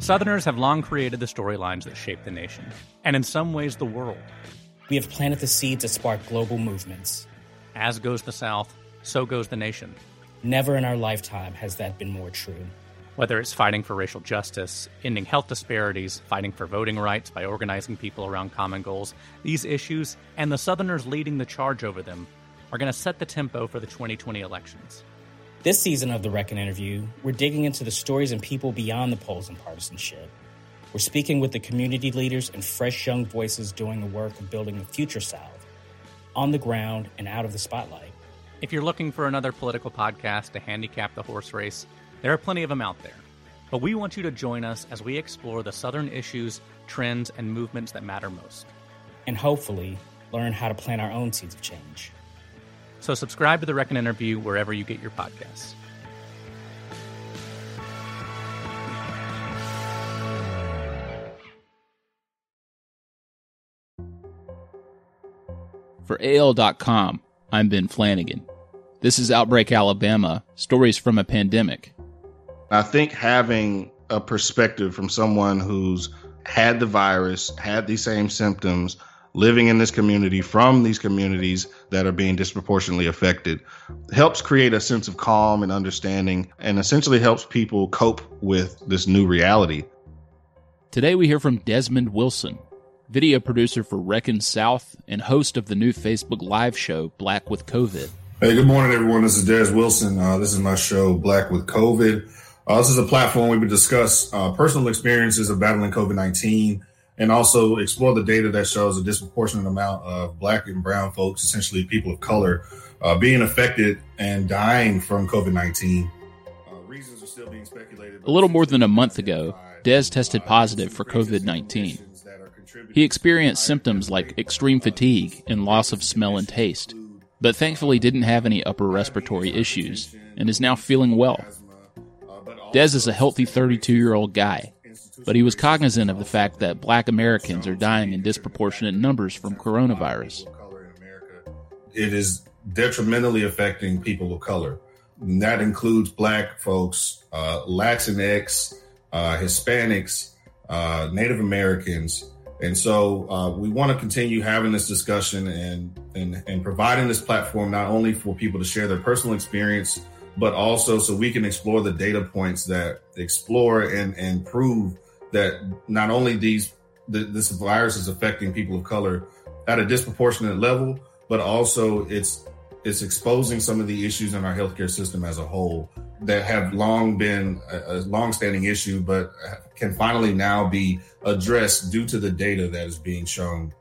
Southerners have long created the storylines that shape the nation, and in some ways, the world. We have planted the seeds that spark global movements. As goes the South, so goes the nation. Never in our lifetime has that been more true. Whether it's fighting for racial justice, ending health disparities, fighting for voting rights by organizing people around common goals, these issues, and the Southerners leading the charge over them, are going to set the tempo for the 2020 elections. This season of The Reckon interview, we're digging into the stories and people beyond the polls and partisanship. We're speaking with the community leaders and fresh young voices doing the work of building the future South, on the ground and out of the spotlight. If you're looking for another political podcast to handicap the horse race, there are plenty of them out there. But we want you to join us as we explore the Southern issues, trends, and movements that matter most. And hopefully, learn how to plant our own seeds of change. So subscribe to The Reckon Interview wherever you get your podcasts. For AL.com, I'm Ben Flanagan. This is Outbreak Alabama Stories from a Pandemic. I think having a perspective from someone who's had the virus, had these same symptoms, living in this community from these communities that are being disproportionately affected helps create a sense of calm and understanding and essentially helps people cope with this new reality. Today we hear from Desmond Wilson, video producer for Reckon South and host of the new Facebook Live show Black with COVID. Hey, good morning, everyone. This is Des Wilson. Uh, this is my show Black with COVID. Uh, this is a platform where we discuss uh, personal experiences of battling COVID 19 and also explore the data that shows a disproportionate amount of black and brown folks, essentially people of color, uh, being affected and dying from COVID 19. Uh, reasons are still being speculated. A little more than a month ago, Des tested positive for COVID 19. He experienced symptoms like extreme fatigue and loss of smell and taste, but thankfully didn't have any upper respiratory issues and is now feeling well. Des is a healthy 32 year old guy but he was cognizant of the fact that black Americans are dying in disproportionate numbers from coronavirus. It is detrimentally affecting people of color. And that includes black folks, uh, Latinx, uh, Hispanics, uh, Native Americans. And so uh, we want to continue having this discussion and, and, and providing this platform not only for people to share their personal experience, but also so we can explore the data points that explore and, and prove that not only these the, this virus is affecting people of color at a disproportionate level, but also it's it's exposing some of the issues in our healthcare system as a whole that have long been a, a long-standing issue, but can finally now be addressed due to the data that is being shown.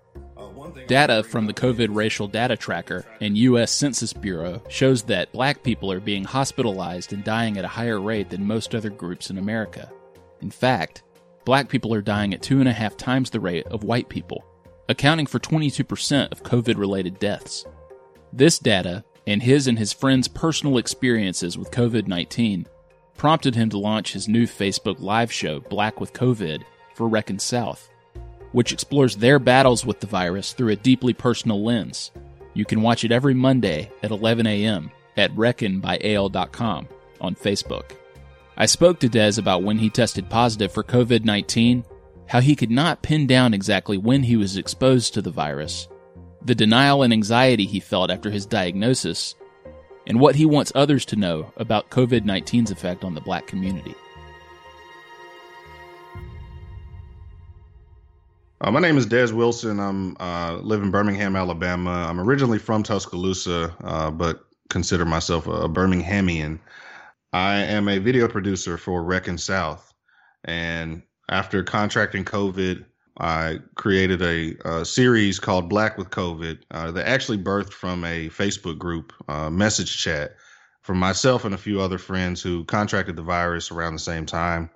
Data from the COVID Racial Data Tracker and U.S. Census Bureau shows that black people are being hospitalized and dying at a higher rate than most other groups in America. In fact, black people are dying at two and a half times the rate of white people, accounting for 22% of COVID related deaths. This data, and his and his friends' personal experiences with COVID 19, prompted him to launch his new Facebook Live show, Black with COVID, for Reckon South, which explores their battles with the virus through a deeply personal lens. You can watch it every Monday at 11 a.m. at reckonbyal.com on Facebook. I spoke to Des about when he tested positive for COVID 19, how he could not pin down exactly when he was exposed to the virus, the denial and anxiety he felt after his diagnosis, and what he wants others to know about COVID 19's effect on the black community. Uh, my name is Des Wilson. I'm uh, live in Birmingham, Alabama. I'm originally from Tuscaloosa, uh, but consider myself a Birminghamian. I am a video producer for Reckon South, and after contracting COVID, I created a, a series called Black with COVID uh, that actually birthed from a Facebook group uh, message chat from myself and a few other friends who contracted the virus around the same time.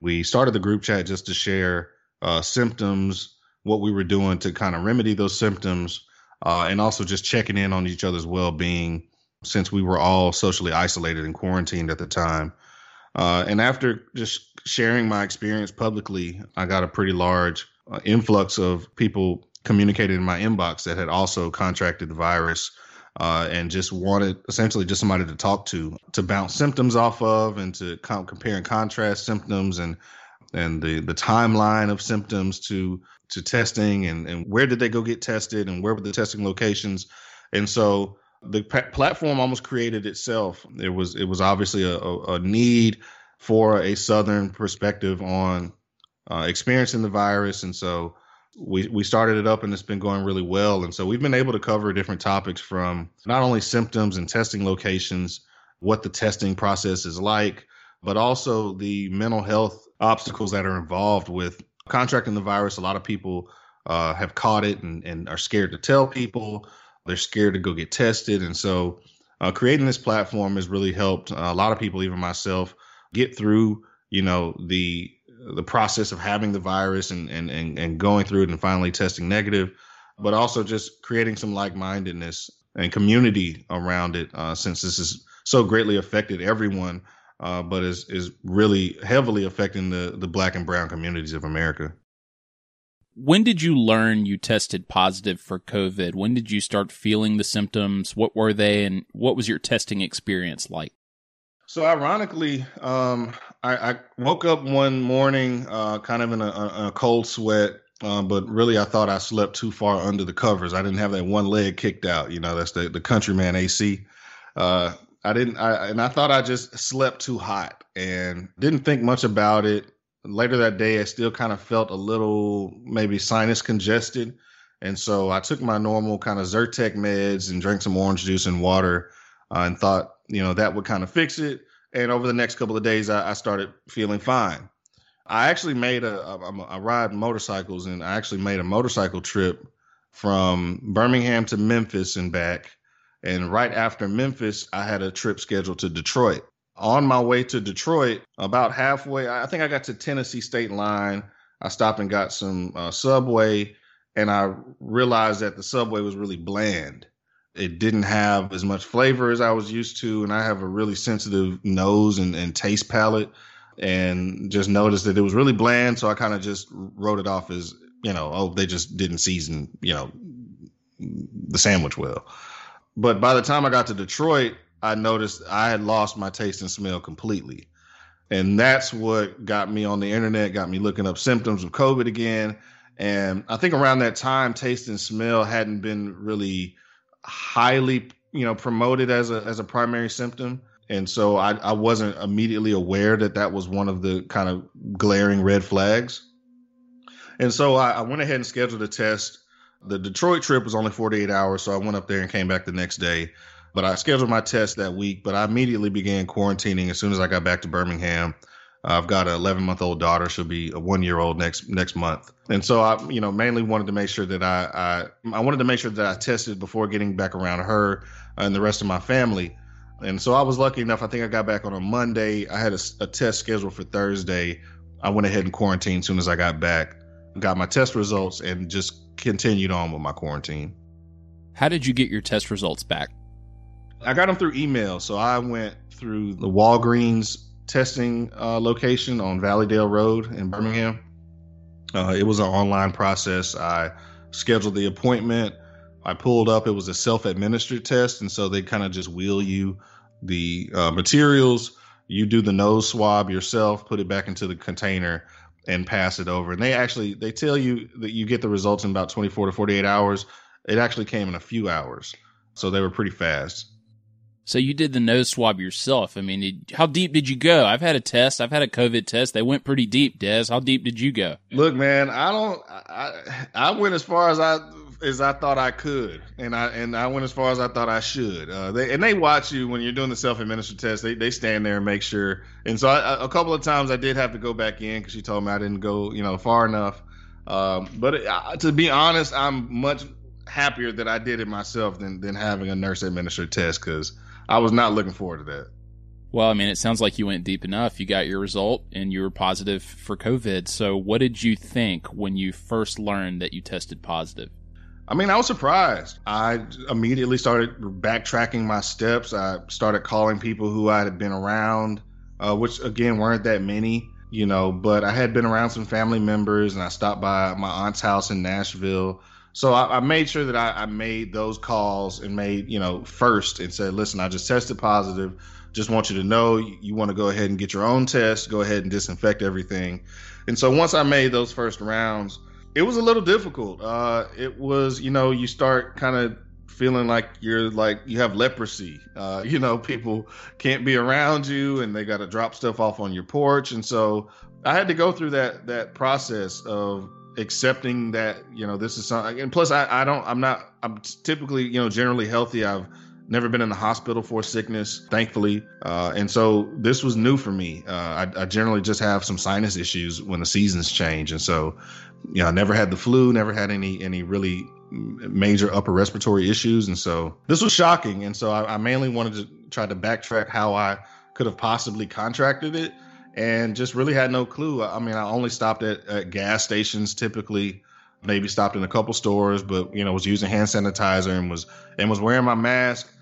We started the group chat just to share uh, symptoms, what we were doing to kind of remedy those symptoms, uh, and also just checking in on each other's well being since we were all socially isolated and quarantined at the time. Uh, and after just sharing my experience publicly, I got a pretty large uh, influx of people communicating in my inbox that had also contracted the virus uh, and just wanted essentially just somebody to talk to, to bounce symptoms off of and to com- compare and contrast symptoms and and the the timeline of symptoms to to testing and and where did they go get tested and where were the testing locations. And so the p- platform almost created itself. It was it was obviously a, a, a need for a southern perspective on uh, experiencing the virus. And so we we started it up and it's been going really well. And so we've been able to cover different topics from not only symptoms and testing locations what the testing process is like but also the mental health obstacles that are involved with contracting the virus. A lot of people uh, have caught it and, and are scared to tell people. They're scared to go get tested. And so uh, creating this platform has really helped a lot of people, even myself, get through, you know, the the process of having the virus and, and, and, and going through it and finally testing negative, but also just creating some like-mindedness and community around it uh, since this has so greatly affected everyone uh, but is is really heavily affecting the the black and brown communities of America. When did you learn you tested positive for COVID? When did you start feeling the symptoms? What were they, and what was your testing experience like? So, ironically, um, I, I, woke up one morning uh, kind of in a, a cold sweat, uh, but really I thought I slept too far under the covers. I didn't have that one leg kicked out. You know, that's the, the countryman AC. Uh, I didn't, I, and I thought I just slept too hot and didn't think much about it. Later that day, I still kind of felt a little maybe sinus congested. And so I took my normal kind of Zyrtec meds and drank some orange juice and water uh, and thought, you know, that would kind of fix it. And over the next couple of days, I, I started feeling fine. I actually made a, a, I ride motorcycles and I actually made a motorcycle trip from Birmingham to Memphis and back and right after Memphis, I had a trip scheduled to Detroit. On my way to Detroit, about halfway, I think I got to Tennessee state line. I stopped and got some uh, Subway, and I realized that the Subway was really bland. It didn't have as much flavor as I was used to, and I have a really sensitive nose and, and taste palate, and just noticed that it was really bland. So I kind of just wrote it off as, you know, oh, they just didn't season, you know, the sandwich well. But by the time I got to Detroit, I noticed I had lost my taste and smell completely. And that's what got me on the internet, got me looking up symptoms of COVID again. And I think around that time, taste and smell hadn't been really highly, you know, promoted as a as a primary symptom. And so I, I wasn't immediately aware that that was one of the kind of glaring red flags. And so I, I went ahead and scheduled a test the Detroit trip was only 48 hours, so I went up there and came back the next day. But I scheduled my test that week, but I immediately began quarantining as soon as I got back to Birmingham. I've got an 11 month old daughter. She'll be a one year old next next month, and so I, you know, mainly wanted to make sure that I, I I wanted to make sure that I tested before getting back around her and the rest of my family. And so I was lucky enough. I think I got back on a Monday. I had a, a test scheduled for Thursday. I went ahead and quarantined as soon as I got back got my test results, and just continued on with my quarantine. How did you get your test results back? I got them through email. So I went through the Walgreens testing uh, location on Valleydale Road in Birmingham. Uh, it was an online process. I scheduled the appointment. I pulled up. It was a self-administered test, and so they kind of just wheel you the uh, materials. You do the nose swab yourself, put it back into the container, and pass it over. And they actually they tell you that you get the results in about 24 to 48 hours. It actually came in a few hours. So they were pretty fast. So you did the nose swab yourself. I mean, how deep did you go? I've had a test. I've had a COVID test. They went pretty deep. Des, how deep did you go? Look, man, I don't. I I went as far as I as I thought I could, and I and I went as far as I thought I should. Uh, they and they watch you when you're doing the self-administered test. They they stand there and make sure. And so I, a couple of times I did have to go back in because she told me I didn't go you know far enough. Um, but it, uh, to be honest, I'm much happier that I did it myself than than having a nurse administered test because I was not looking forward to that. Well, I mean, it sounds like you went deep enough. You got your result and you were positive for COVID. So, what did you think when you first learned that you tested positive? I mean, I was surprised. I immediately started backtracking my steps. I started calling people who I had been around, uh, which again weren't that many, you know, but I had been around some family members and I stopped by my aunt's house in Nashville. So I, I made sure that I, I, made those calls and made, you know, first and said, listen, I just tested positive. Just want you to know you, you want to go ahead and get your own test, go ahead and disinfect everything. And so once I made those first rounds, it was a little difficult. Uh, it was, you know, you start kind of feeling like you're like you have leprosy. Uh, you know, people can't be around you and they got to drop stuff off on your porch. And so I had to go through that that process of accepting that you know this is something and plus I, I don't i'm not i'm typically you know generally healthy i've never been in the hospital for sickness thankfully uh, and so this was new for me uh, I, I, generally just have some sinus issues when the seasons change and so you know i never had the flu never had any any really major upper respiratory issues and so this was shocking and so I, I mainly wanted to try to backtrack how i could have possibly contracted it and just really had no clue. I mean, I only stopped at, at gas stations typically, maybe stopped in a couple stores, but you know, was using hand sanitizer and was and was wearing my mask.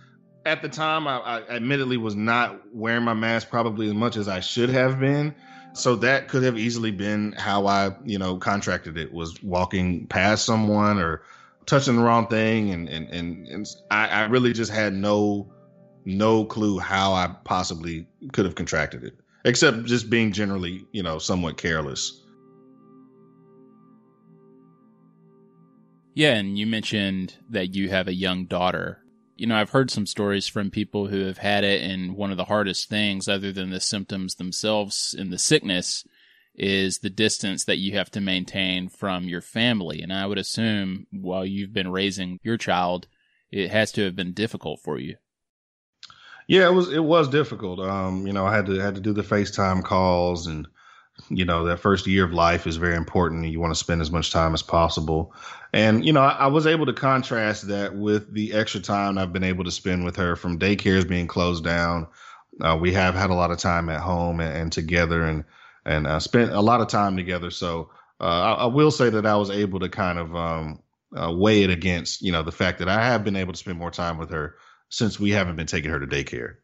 At the time, I, I admittedly was not wearing my mask probably as much as I should have been. So that could have easily been how I, you know, contracted it was walking past someone or touching the wrong thing. And, and, and, and I, I really just had no, no clue how I possibly could have contracted it except just being generally, you know, somewhat careless. Yeah, and you mentioned that you have a young daughter. You know, I've heard some stories from people who have had it, and one of the hardest things, other than the symptoms themselves and the sickness, is the distance that you have to maintain from your family. And I would assume while you've been raising your child, it has to have been difficult for you. Yeah, it was it was difficult. Um, you know, I had to had to do the FaceTime calls and you know, that first year of life is very important you want to spend as much time as possible. And, you know, I, I, was able to contrast that with the extra time I've been able to spend with her from daycares being closed down. Uh, we have had a lot of time at home and, and together and, and uh, spent a lot of time together. So uh, I, I, will say that I was able to kind of um, uh, weigh it against, you know, the fact that I have been able to spend more time with her since we haven't been taking her to daycare.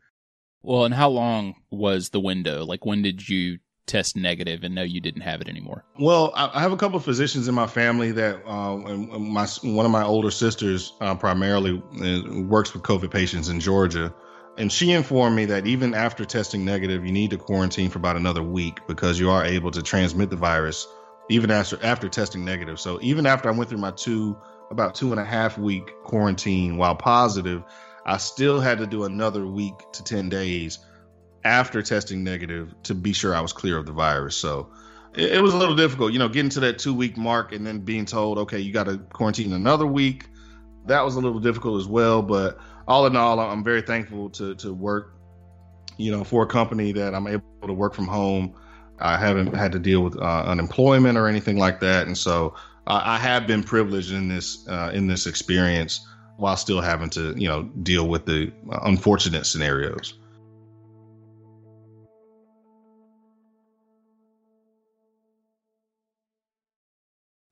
Well, and how long was the window? Like, when did you test negative and know you didn't have it anymore? Well, I have a couple of physicians in my family that uh, my one of my older sisters uh, primarily uh, works with COVID patients in Georgia. And she informed me that even after testing negative, you need to quarantine for about another week because you are able to transmit the virus even after after testing negative. So even after I went through my two about two and a half week quarantine while positive, I still had to do another week to 10 days after testing negative to be sure I was clear of the virus. So it, it was a little difficult, you know, getting to that two week mark and then being told, okay, you got to quarantine another week. That was a little difficult as well. But all in all, I'm very thankful to, to work, you know, for a company that I'm able to work from home. I haven't had to deal with uh, unemployment or anything like that. And so uh, I have been privileged in this, uh, in this experience while still having to, you know, deal with the unfortunate scenarios.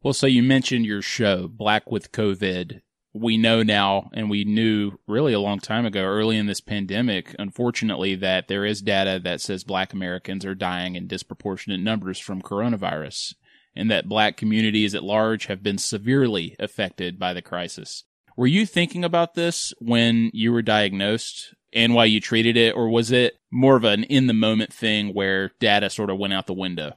Well, so you mentioned your show, Black with COVID. We know now, and we knew really a long time ago, early in this pandemic, unfortunately, that there is data that says black Americans are dying in disproportionate numbers from coronavirus, and that black communities at large have been severely affected by the crisis. Were you thinking about this when you were diagnosed and why you treated it, or was it more of an in the moment thing where data sort of went out the window?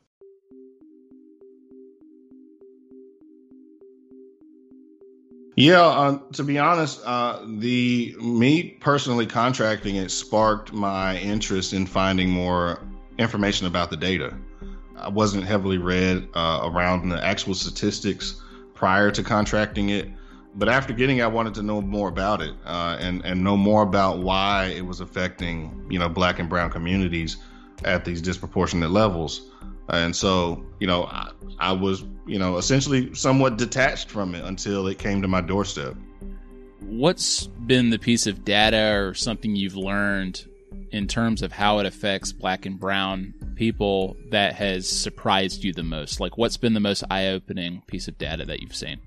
Yeah, uh, to be honest, uh, the me personally contracting it sparked my interest in finding more information about the data. I wasn't heavily read uh, around the actual statistics prior to contracting it but after getting it, I wanted to know more about it uh, and and know more about why it was affecting you know black and brown communities at these disproportionate levels. And so, you know, I, I was, you know, essentially somewhat detached from it until it came to my doorstep. What's been the piece of data or something you've learned in terms of how it affects black and brown people that has surprised you the most? Like, what's been the most eye opening piece of data that you've seen?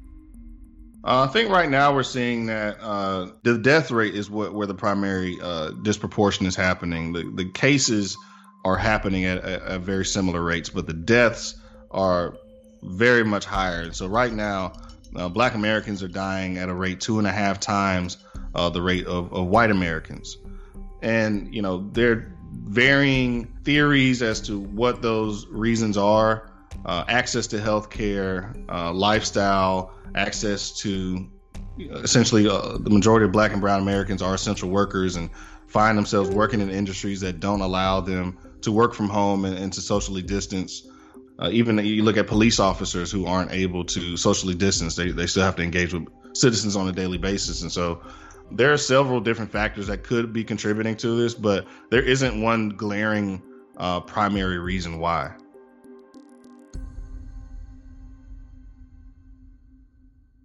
Uh, I think right now we're seeing that uh, the death rate is what where the primary uh, disproportion is happening. The the cases are happening at, at, at, very similar rates, but the deaths are very much higher. So right now, uh, black Americans are dying at a rate two and a half times uh, the rate of, of white Americans. And, you know, there are varying theories as to what those reasons are uh, access to health care, uh, lifestyle, access to essentially uh, the majority of black and brown Americans are essential workers and find themselves working in industries that don't allow them to work from home and, and to socially distance. Uh, even you look at police officers who aren't able to socially distance, they, they still have to engage with citizens on a daily basis. And so there are several different factors that could be contributing to this, but there isn't one glaring uh, primary reason why.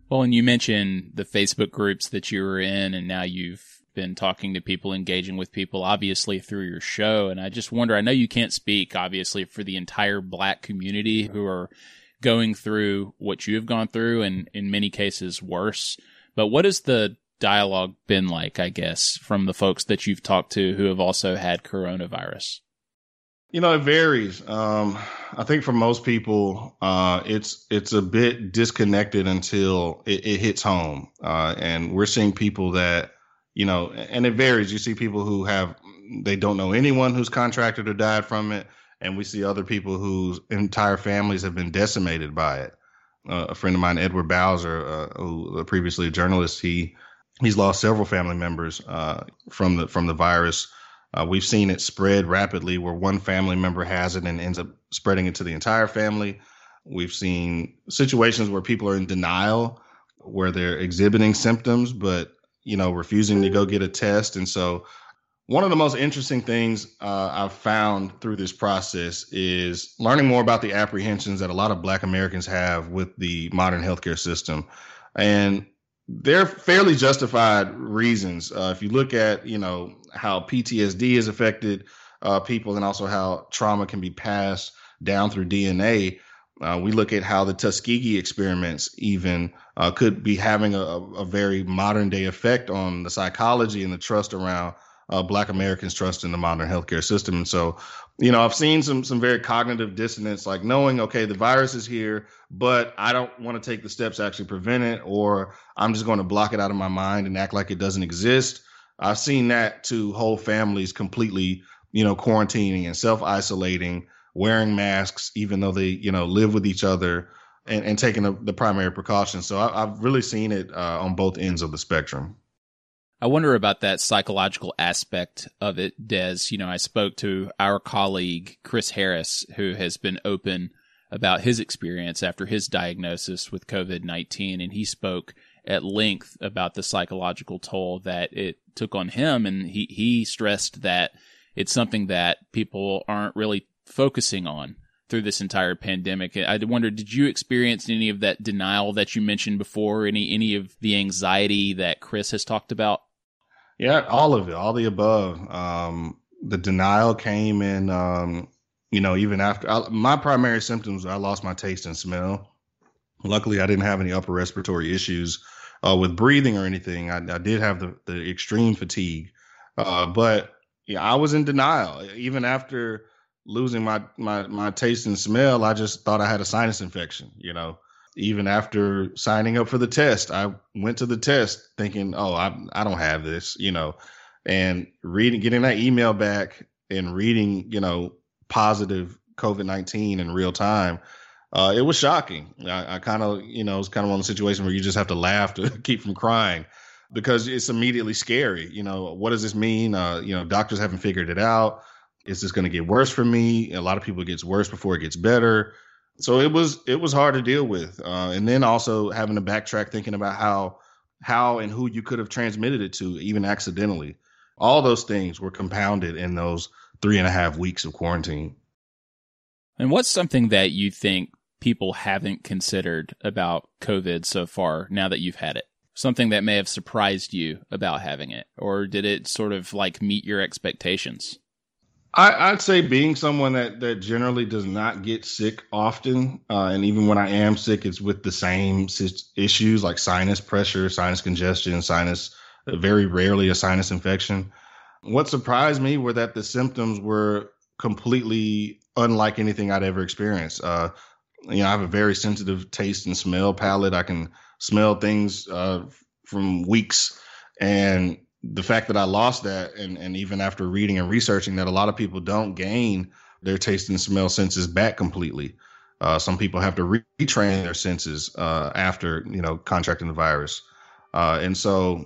Well, and you mentioned the Facebook groups that you were in, and now you've been talking to people, engaging with people, obviously through your show. And I just wonder I know you can't speak, obviously, for the entire black community who are going through what you have gone through, and in many cases, worse. But what has the dialogue been like, I guess, from the folks that you've talked to who have also had coronavirus? You know, it varies. Um, I think for most people, uh, it's it's a bit disconnected until it, it hits home, uh, and we're seeing people that you know, and it varies. You see people who have they don't know anyone who's contracted or died from it, and we see other people whose entire families have been decimated by it. Uh, a friend of mine, Edward Bowser, uh, who was previously a journalist, he he's lost several family members uh, from the from the virus. Uh, we've seen it spread rapidly where one family member has it and ends up spreading it to the entire family. We've seen situations where people are in denial, where they're exhibiting symptoms, but you know, refusing to go get a test. And so, one of the most interesting things uh, I've found through this process is learning more about the apprehensions that a lot of Black Americans have with the modern healthcare system, and they're fairly justified reasons. Uh, if you look at, you know, how PTSD has affected uh, people, and also how trauma can be passed down through DNA. Uh, we look at how the Tuskegee experiments even uh, could be having a, a, very modern day effect on the psychology and the trust around uh, Black Americans' trust in the modern healthcare system. And so, you know, I've seen some some very cognitive dissonance, like knowing, okay, the virus is here, but I don't want to take the steps to actually prevent it, or I'm just going to block it out of my mind and act like it doesn't exist. I've seen that to whole families completely, you know, quarantining and self isolating wearing masks, even though they, you know, live with each other and, and taking the, the primary precautions. So I, have really seen it uh, on both ends of the spectrum. I wonder about that psychological aspect of it, Des. You know, I spoke to our colleague, Chris Harris, who has been open about his experience after his diagnosis with COVID 19, and he spoke at length about the psychological toll that it took on him. And he, he stressed that it's something that people aren't really focusing on through this entire pandemic. I wonder, did you experience any of that denial that you mentioned before? Any any of the anxiety that Chris has talked about? Yeah, all of it, all the above. Um, the denial came in, um, you know, even after I, my primary symptoms, I lost my taste and smell. Luckily, I didn't have any upper respiratory issues uh, with breathing or anything. I, I did have the, the extreme fatigue, uh, but yeah, I was in denial even after losing my my my taste and smell, I just thought I had a sinus infection. You know, even after signing up for the test, I went to the test thinking, "Oh, I I don't have this," you know, and reading, getting that email back and reading, you know, positive COVID nineteen in real time. Uh, it was shocking. I, I kind of, you know, it's kind of one of the situations where you just have to laugh to keep from crying because it's immediately scary. You know, what does this mean? Uh, you know, doctors haven't figured it out is this going to get worse for me? A lot of people it gets worse before it gets better. So it was it was hard to deal with, uh, and then also having to backtrack, thinking about how how and who you could have transmitted it to, even accidentally. All those things were compounded in those three and a half weeks of quarantine. And what's something that you think people haven't considered about COVID so far now that you've had it? Something that may have surprised you about having it, or did it sort of like meet your expectations? I, would say being someone that that generally does not get sick often, uh, and even when I am sick, it's with the same issues like sinus pressure, sinus congestion, sinus. Uh, very rarely a sinus infection. What surprised me were that the symptoms were completely unlike anything I'd ever experienced. Uh, you know, I have a very sensitive taste and smell palate. I can smell things uh, from weeks. And the fact that I lost that, and, and even after reading and researching that, a lot of people don't gain their taste and smell senses back completely. Uh, some people have to retrain their senses uh, after you know contracting the virus, uh, and so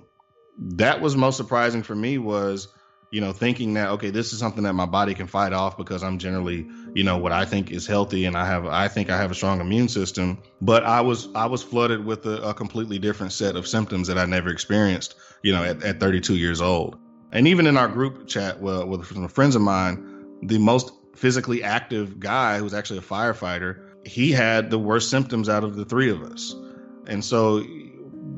that was most surprising for me was you know thinking that okay this is something that my body can fight off because i'm generally you know what i think is healthy and i have i think i have a strong immune system. But i was i was flooded with a, a completely different set of symptoms that i never experienced you know at, at 32 years old. And even in our group chat well, with some friends of mine the most physically active guy who's actually a firefighter he had the worst symptoms out of the three of us. And so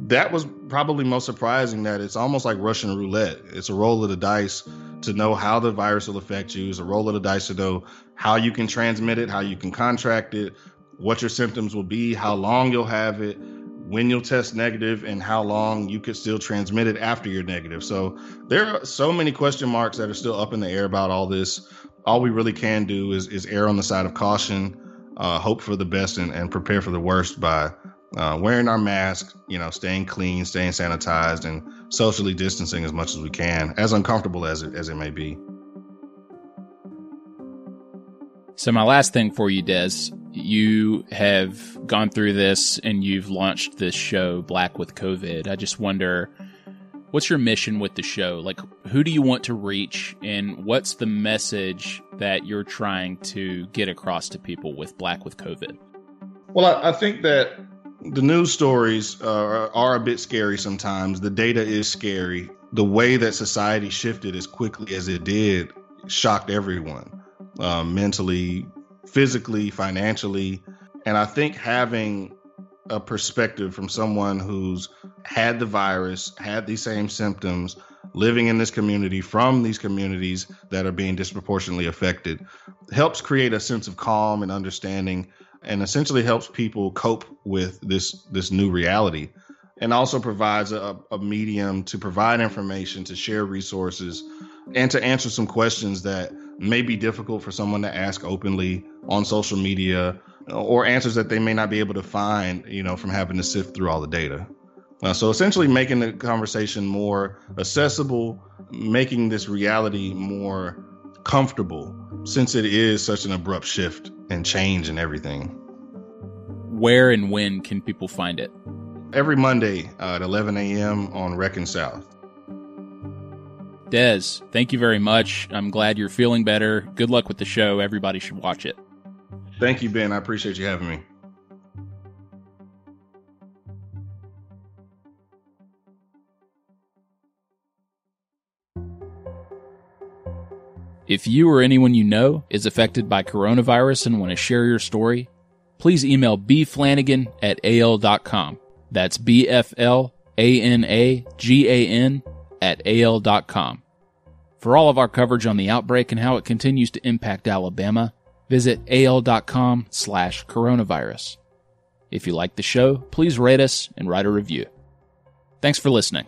that was probably most surprising that it's almost like Russian roulette. It's a roll of the dice to know how the virus will affect you. It's a roll of the dice to know how you can transmit it, how you can contract it, what your symptoms will be, how long you'll have it, when you'll test negative, and how long you could still transmit it after you're negative. So there are so many question marks that are still up in the air about all this. All we really can do is, is err on the side of caution, uh, hope for the best, and, and prepare for the worst by uh, wearing our mask, you know, staying clean, staying sanitized, and socially distancing as much as we can, as uncomfortable as it as it may be. So my last thing for you, Des, you have gone through this and you've launched this show, Black with COVID. I just wonder, what's your mission with the show? Like, who do you want to reach, and what's the message that you're trying to get across to people with Black with COVID? Well, I, I think that the news stories uh, are a bit scary sometimes. The data is scary. The way that society shifted as quickly as it did shocked everyone uh, mentally, physically, financially. And I think having a perspective from someone who's had the virus, had these same symptoms, living in this community from these communities that are being disproportionately affected helps create a sense of calm and understanding and essentially helps people cope with this this new reality and also provides a, a medium to provide information to share resources and to answer some questions that may be difficult for someone to ask openly on social media or answers that they may not be able to find you know from having to sift through all the data. Uh, so essentially making the conversation more accessible making this reality more comfortable since it is such an abrupt shift and change and everything. Where and when can people find it? Every Monday uh, at 11 a.m. on Reckon South. Des, thank you very much. I'm glad you're feeling better. Good luck with the show. Everybody should watch it. Thank you, Ben. I appreciate you having me. If you or anyone you know is affected by coronavirus and want to share your story, please email bflanagan at al.com. That's B F L A N A G A N at al.com. For all of our coverage on the outbreak and how it continues to impact Alabama, visit al.com slash coronavirus. If you like the show, please rate us and write a review. Thanks for listening.